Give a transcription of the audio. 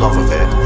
love of it,